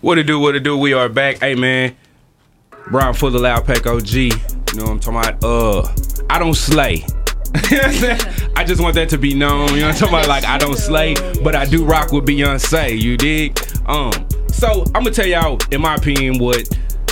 What it do, what it do, we are back. Hey man, Brian Fuller Loud Pack OG. You know what I'm talking about? Uh I don't slay. I just want that to be known. You know what I'm talking about? Like I don't slay, but I do rock with Beyonce. You dig? Um, so I'm gonna tell y'all, in my opinion, what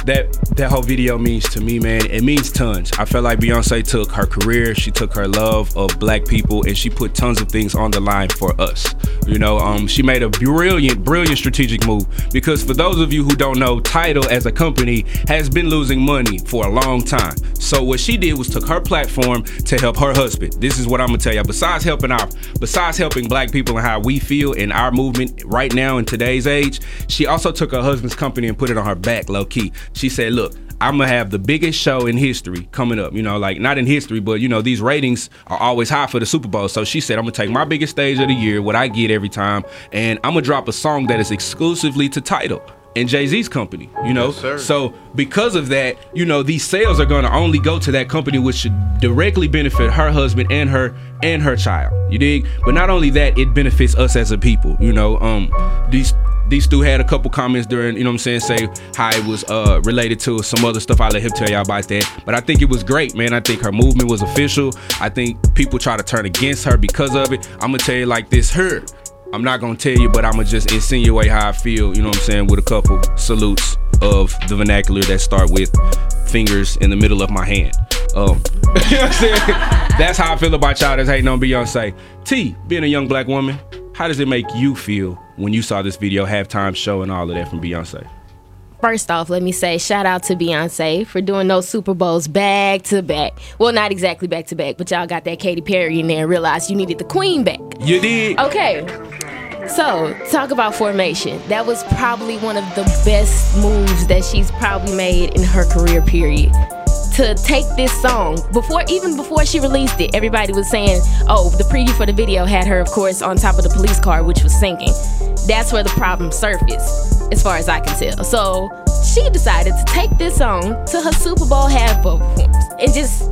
that that whole video means to me, man. It means tons. I felt like Beyonce took her career, she took her love of black people, and she put tons of things on the line for us. You know, um, she made a brilliant, brilliant strategic move because for those of you who don't know, Tidal as a company has been losing money for a long time. So what she did was took her platform to help her husband. This is what I'm gonna tell you. Besides helping out, besides helping black people and how we feel in our movement right now in today's age, she also took her husband's company and put it on her back, low key. She said, "Look, I'm gonna have the biggest show in history coming up. You know, like not in history, but you know, these ratings are always high for the Super Bowl. So she said, I'm gonna take my biggest stage of the year, what I get every time, and I'm gonna drop a song that is exclusively to Tidal and Jay Z's company. You know, Yes, so because of that, you know, these sales are gonna only go to that company, which should directly benefit her husband and her and her child. You dig? But not only that, it benefits us as a people. You know, um, these these two had a couple comments during, you know what I'm saying, say how it was uh related to some other stuff. I'll let him tell y'all about that. But I think it was great, man. I think her movement was official. I think people try to turn against her because of it. I'm gonna tell you like this, her. I'm not gonna tell you, but I'm gonna just insinuate how I feel, you know what I'm saying, with a couple salutes of the vernacular that start with fingers in the middle of my hand. Um, you know what I'm saying? That's how I feel about y'all that's hating on Beyonce. T, being a young black woman, how does it make you feel when you saw this video, halftime show, and all of that from Beyonce? First off, let me say shout out to Beyonce for doing those Super Bowls back to back. Well, not exactly back to back, but y'all got that Katy Perry in there and realized you needed the queen back. You did. Okay. So, talk about formation. That was probably one of the best moves that she's probably made in her career period. To take this song before even before she released it, everybody was saying, "Oh, the preview for the video had her, of course, on top of the police car, which was sinking." That's where the problem surfaced, as far as I can tell. So she decided to take this song to her Super Bowl half performance and just,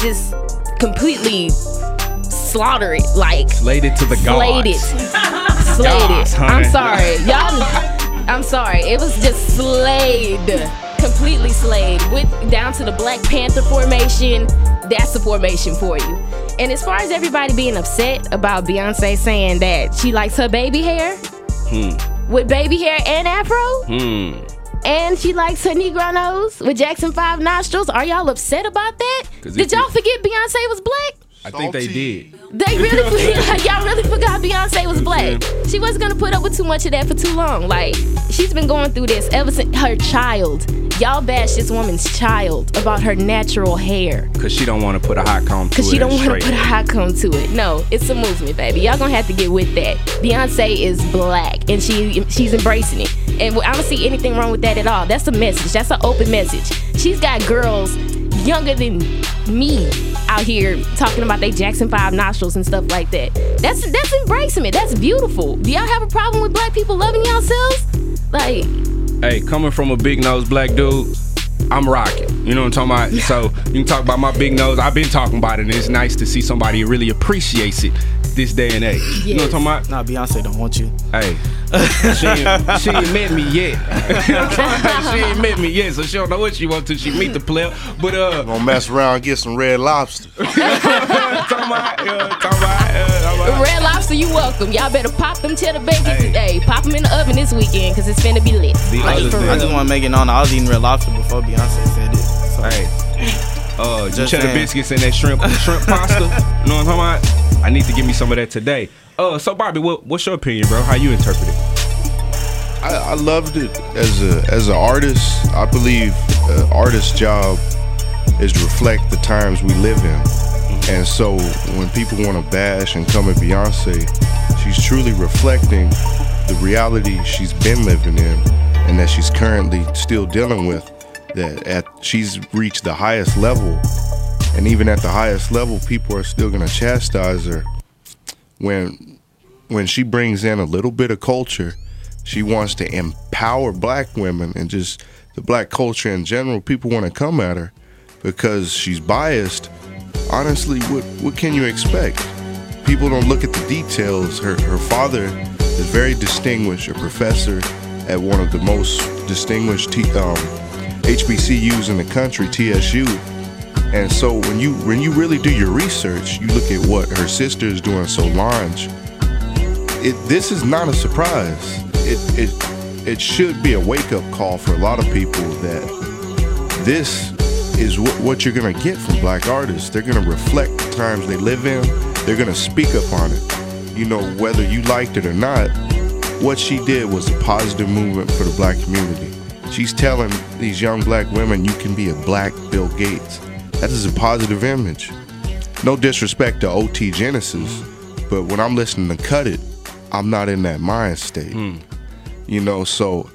just completely slaughter it, like Slayed it to the slayed it, slayed Gods, it. honey. I'm sorry, y'all. I'm sorry. It was just slayed, completely slayed. With down to the Black Panther formation. That's the formation for you. And as far as everybody being upset about Beyonce saying that she likes her baby hair, with baby hair and afro, Hmm. and she likes her Negro nose with Jackson Five nostrils, are y'all upset about that? Did y'all forget Beyonce was black? I think they did. They really, like, y'all really forgot Beyonce was black. She wasn't gonna put up with too much of that for too long. Like, she's been going through this ever since her child. Y'all bash this woman's child about her natural hair. Cause she don't want to put a hot comb to Cause she don't want to put a hot comb to it. No, it's a movement, baby. Y'all gonna have to get with that. Beyonce is black, and she she's embracing it. And I don't see anything wrong with that at all. That's a message. That's an open message. She's got girls younger than me out here talking about they Jackson Five nostrils and stuff like that. That's that's embracing it. That's beautiful. Do y'all have a problem with black people loving yourselves? Like, Hey, coming from a big nose black dude, I'm rocking. You know what I'm talking about? So you can talk about my big nose. I've been talking about it, and it's nice to see somebody who really appreciates it this day and age. You know what I'm talking about? Nah, Beyonce don't want you. Hey, she ain't, she ain't met me yet. she ain't met me yet, so she don't know what she want to. She meet the player, but uh, Gonna mess around and get some red lobster. talking about, uh, talking about, uh, talking about. Red Lobster, you welcome. Y'all better pop them cheddar bacon Hey. today. Pop them in the oven this weekend, cause it's finna be lit. The Like, other thing- I just want to make it known I was eating red lobster before Beyonce said it. So, Hey, uh, you Just cheddar saying. biscuits and that shrimp shrimp pasta. You know what I'm talking about? I need to give me some of that today. Uh, so Bobby, what, what's your opinion, bro? How you interpret it? I, I loved it as a as an artist. I believe an artist's job is to reflect the times we live in. And so when people want to bash and come at Beyonce, she's truly reflecting the reality she's been living in and that she's currently still dealing with. That at she's reached the highest level, and even at the highest level, people are still gonna chastise her when when she brings in a little bit of culture, she wants to empower black women and just the black culture in general. People want to come at her because she's biased. Honestly, what what can you expect? People don't look at the details. Her her father is very distinguished, a professor at one of the most distinguished T, um, HBCUs in the country, TSU. And so when you when you really do your research, you look at what her sister is doing, Solange. It this is not a surprise. It it it should be a wake up call for a lot of people that this is what, what you're gonna get from black artists. They're gonna reflect the times they live in. They're gonna speak up on it. You know whether you liked it or not. What she did was a positive movement for the black community. She's telling these young black women you can be a black Bill Gates. That is a positive image. No disrespect to OT Genasis, but when I'm listening to Cut It, I'm not in that mind state. Hmm. You know, so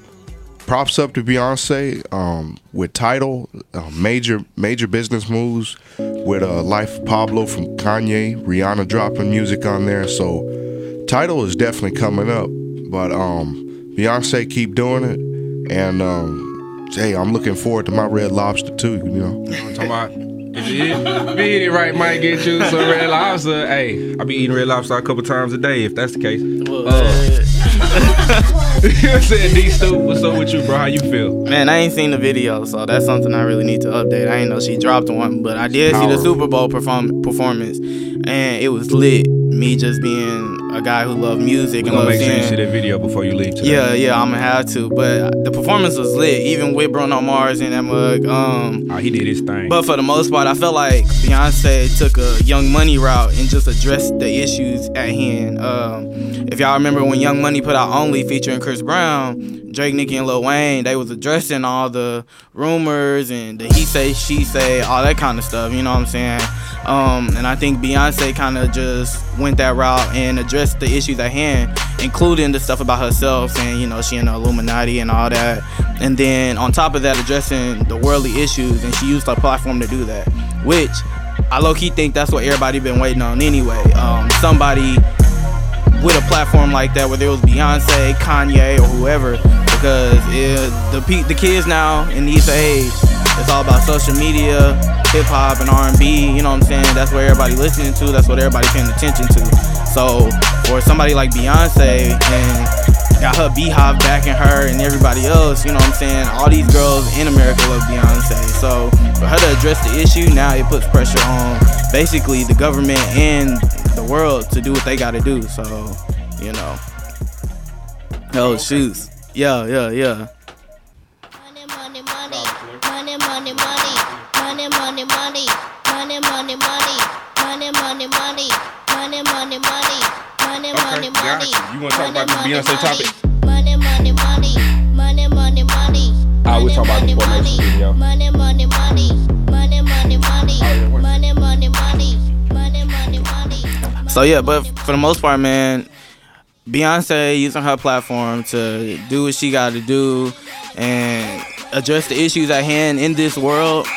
props up to Beyonce um, with Tidal, uh, major major business moves with uh, Life of Pablo from Kanye, Rihanna dropping music on there. So Tidal is definitely coming up, but um, Beyonce keep doing it, and um, hey, I'm looking forward to my Red Lobster too. You know. I'm talking about if you eat, if it right, might get you some red lobster. Hey, I be eating red lobster a couple times a day if that's the case. Uh, you know what I'm saying? D Stoop, what's up with you, bro? How you feel? Man, I ain't seen the video, so that's something I really need to update. I ain't know she dropped one, but I did see the Super Bowl perform- performance, and it was lit. Me just being a guy who love music We and gonna make sure you see that video before you leave today. Yeah, yeah, I'm gonna have to. But the performance was lit, even with Bruno Mars and that mug. Um, Oh, he did his thing. but for the most part, I felt like Beyonce took a Young Money route and just addressed the issues at hand. Um, if y'all remember when Young Money put out Only featuring Chris Brown, Drake, Nicki, and Lil Wayne, they was addressing all the rumors and the he say, she say, all that kind of stuff. You know what I'm saying? Um, and I think Beyonce kind of just went that route and addressed the issues at hand, including the stuff about herself and you know she in the Illuminati and all that. And then on top of that, addressing the worldly issues, and she used her platform to do that, which I low key think that's what everybody been waiting on anyway. Um, somebody with a platform like that, whether it was Beyonce, Kanye, or whoever, because it, the the kids now in these age, it's all about social media, hip hop, and R and B. You know what I'm saying? That's what everybody listening to. That's what everybody paying attention to. So for somebody like Beyonce and got her BeyHive backing her and everybody else, you know what I'm saying? All these girls in America love Beyonce. So for her to address the issue, now it puts pressure on basically the government and the world to do what they got to do. So, you know. Oh, shoes. Yeah, yeah, yeah. Money, money, money. Money, money, money. Money, money, money. Money, money, money. Money, money, money. Money, money, money. Money, money, money. You want to talk about the Beyonce topic? Money, money, money. Money, money, money. I would talk about the Beyonce video. Money, money, money. So yeah, but for the most part, man, Beyonce using her platform to do what she got to do and address the issues at hand in this world.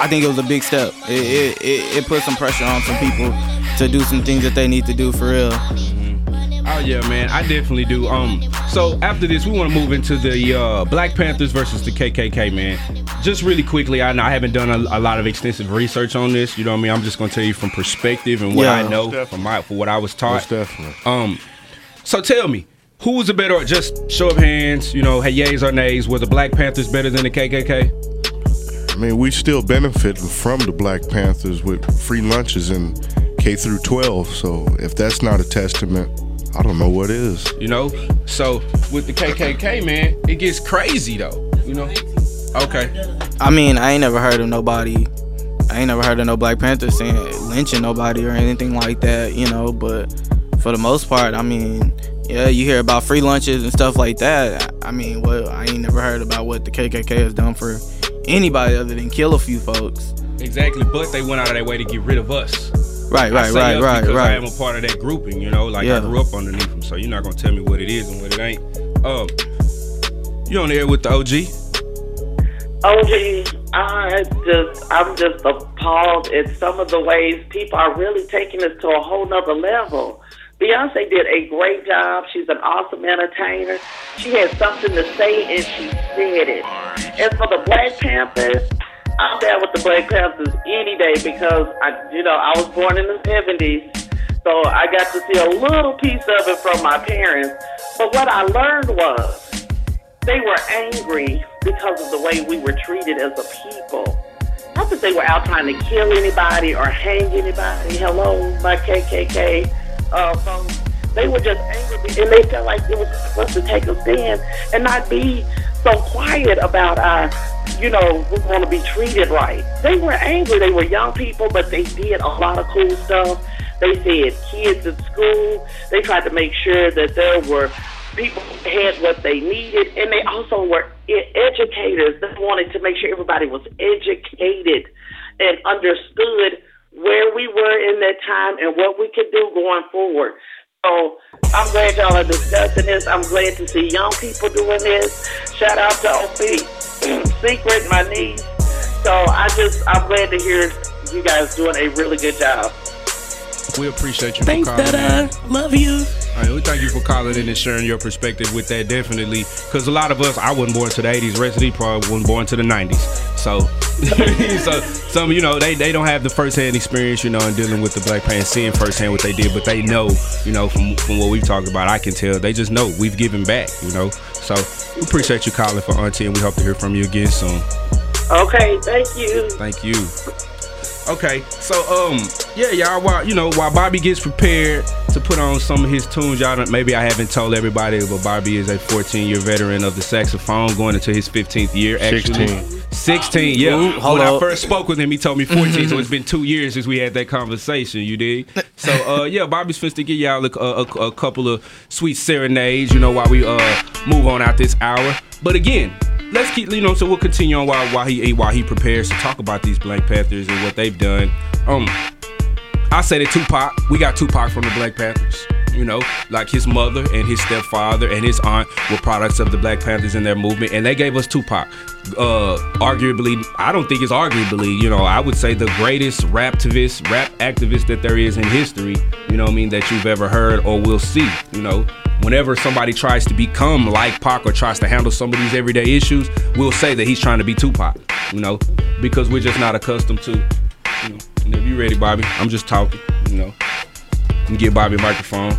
I think it was a big step. It it, it, it put some pressure on some people to do some things that they need to do for real. Oh yeah, man, I definitely do. Um, so after this, we want to move into the uh, Black Panthers versus the KKK, man. Just really quickly, I know I haven't done a, a lot of extensive research on this. You know what I mean? I'm just gonna tell you from perspective and what Yeah. I know from my for what I was taught. Definitely. Um, so tell me, who was the better? Just show of hands. You know, hey, yays or nays. Were the Black Panthers better than the KKK? I mean, we still benefit from the Black Panthers with free lunches in K through 12. So if that's not a testament, I don't know what is. You know, so with the KKK, man, it gets crazy though. You know. Okay. I mean, I ain't never heard of nobody. I ain't never heard of no Black Panther saying lynching nobody or anything like that, you know. But for the most part, I mean, yeah, you hear about free lunches and stuff like that. I mean, well, I ain't never heard about what the KKK has done for anybody other than kill a few folks. Exactly, but they went out of their way to get rid of us. Right, I right, say right, us right, because I am a part of that grouping, you know. Like Yeah. I grew up underneath them, so you're not gonna tell me what it is and what it ain't. Um, you on there with the OG? OG, I just, I'm just appalled at some of the ways people are really taking this to a whole nother level. Beyonce did a great job. She's an awesome entertainer. She had something to say and she said it. As for the Black Panthers, I'm down with the Black Panthers any day because I, you know, I was born in the 70s, so I got to see a little piece of it from my parents. But what I learned was they were angry because of the way we were treated as a people. Not that they were out trying to kill anybody or hang anybody. Hello, my KKK uh, folks. They were just angry and they felt like it was supposed to take a stand and not be so quiet about our, you know, we want to be treated right. They were angry. They were young people, but they did a lot of cool stuff. They said kids at school. They tried to make sure that there were people had what they needed, and they also were educators. They wanted to make sure everybody was educated and understood where we were in that time and what we could do going forward. So I'm glad y'all are discussing this. I'm glad to see young people doing this. Shout out to OP Secret, my niece. So I just I'm glad to hear you guys doing a really good job. We appreciate you Thanks, for calling. Dada. in. Love you. All right, we thank you for calling in and sharing your perspective with that. Definitely, because a lot of us, I wasn't born to the '80s. Rest of these probably wasn't born to the '90s. So, so some, you know, they they don't have the firsthand experience, you know, in dealing with the Black Panther, seeing firsthand what they did, but they know, you know, from from what we've talked about, I can tell they just know we've given back, you know. So we appreciate you calling for Auntie, and we hope to hear from you again soon. Okay, thank you. Thank you. Okay, so um, yeah, y'all. While you know, while Bobby gets prepared to put on some of his tunes, y'all don't, maybe I haven't told everybody, but Bobby is a 14-year veteran of the saxophone, going into his 15th year. Actually, 16. 16. Yeah. Ooh, hold when I up. first spoke with him, he told me 14, so it's been two years since we had that conversation. You dig? So uh, yeah, Bobby's finna to give y'all a, a, a couple of sweet serenades. You know, while we uh move on out this hour. But again, let's keep you know so we'll continue on while while he while he prepares to talk about these Black Panthers and what they've done. Um I said that Tupac, we got Tupac from the Black Panthers. You know, like his mother and his stepfather and his aunt were products of the Black Panthers and their movement, and they gave us Tupac. Uh, arguably, I don't think it's arguably, you know, I would say the greatest rap activist, rap activist that there is in history. You know I mean? That you've ever heard or will see. You know, whenever somebody tries to become like Pac or tries to handle some of these everyday issues, we'll say that he's trying to be Tupac. You know, because we're just not accustomed to. You know, and if you ready, Bobby, I'm just talking. You know, and give Bobby a microphone.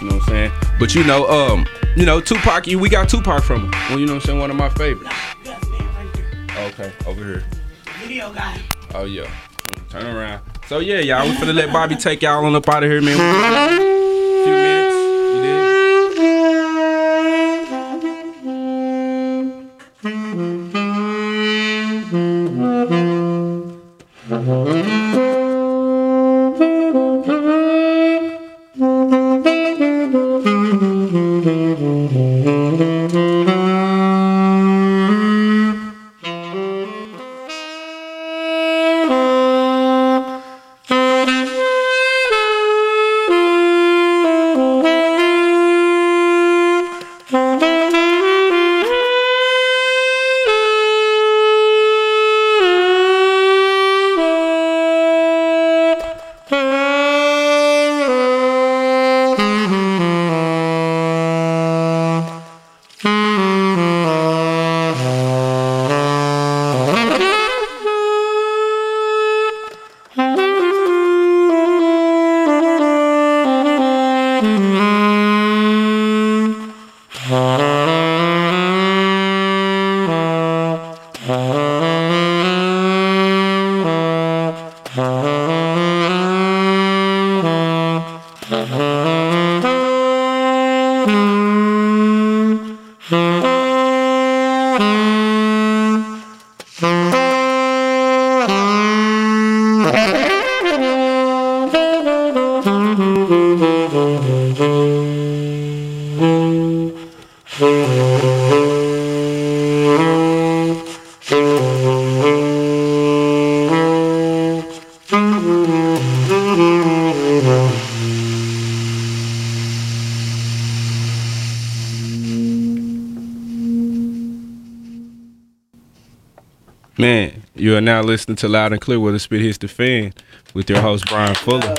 You know what I'm saying? But you know, um, you know, Tupac, you we got Tupac from him. Well, you know what I'm saying? One of my favorites. Okay, over here. Video guy. Oh yeah. Turn around. So yeah, y'all, we finna let Bobby take y'all on up out of here, man. Uh-huh. Man, you are now listening to Loud and Clear where the spit hits the fan with your host Brian Fuller.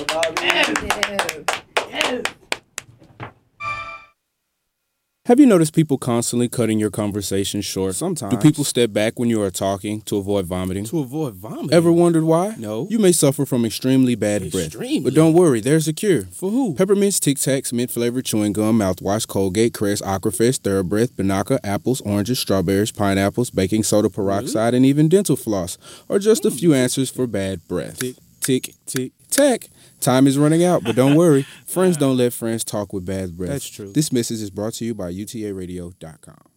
Have you noticed people constantly cutting your conversation short? Sometimes. Do people step back when you are talking to avoid vomiting? To avoid vomiting. Ever wondered why? No. You may suffer from extremely bad breath. Extremely? But don't worry, there's a cure. For who? Peppermints, Tic Tacs, mint flavored chewing gum, mouthwash, Colgate, Crest, Aquafresh, TheraBreath, Banaka, apples, oranges, strawberries, pineapples, baking soda peroxide, and even dental floss are just a mm. few answers for bad breath. Tick, tick, tack. Time is running out, but don't worry. friends don't let friends talk with bad breath. That's true. This message is brought to you by UTARadio.com.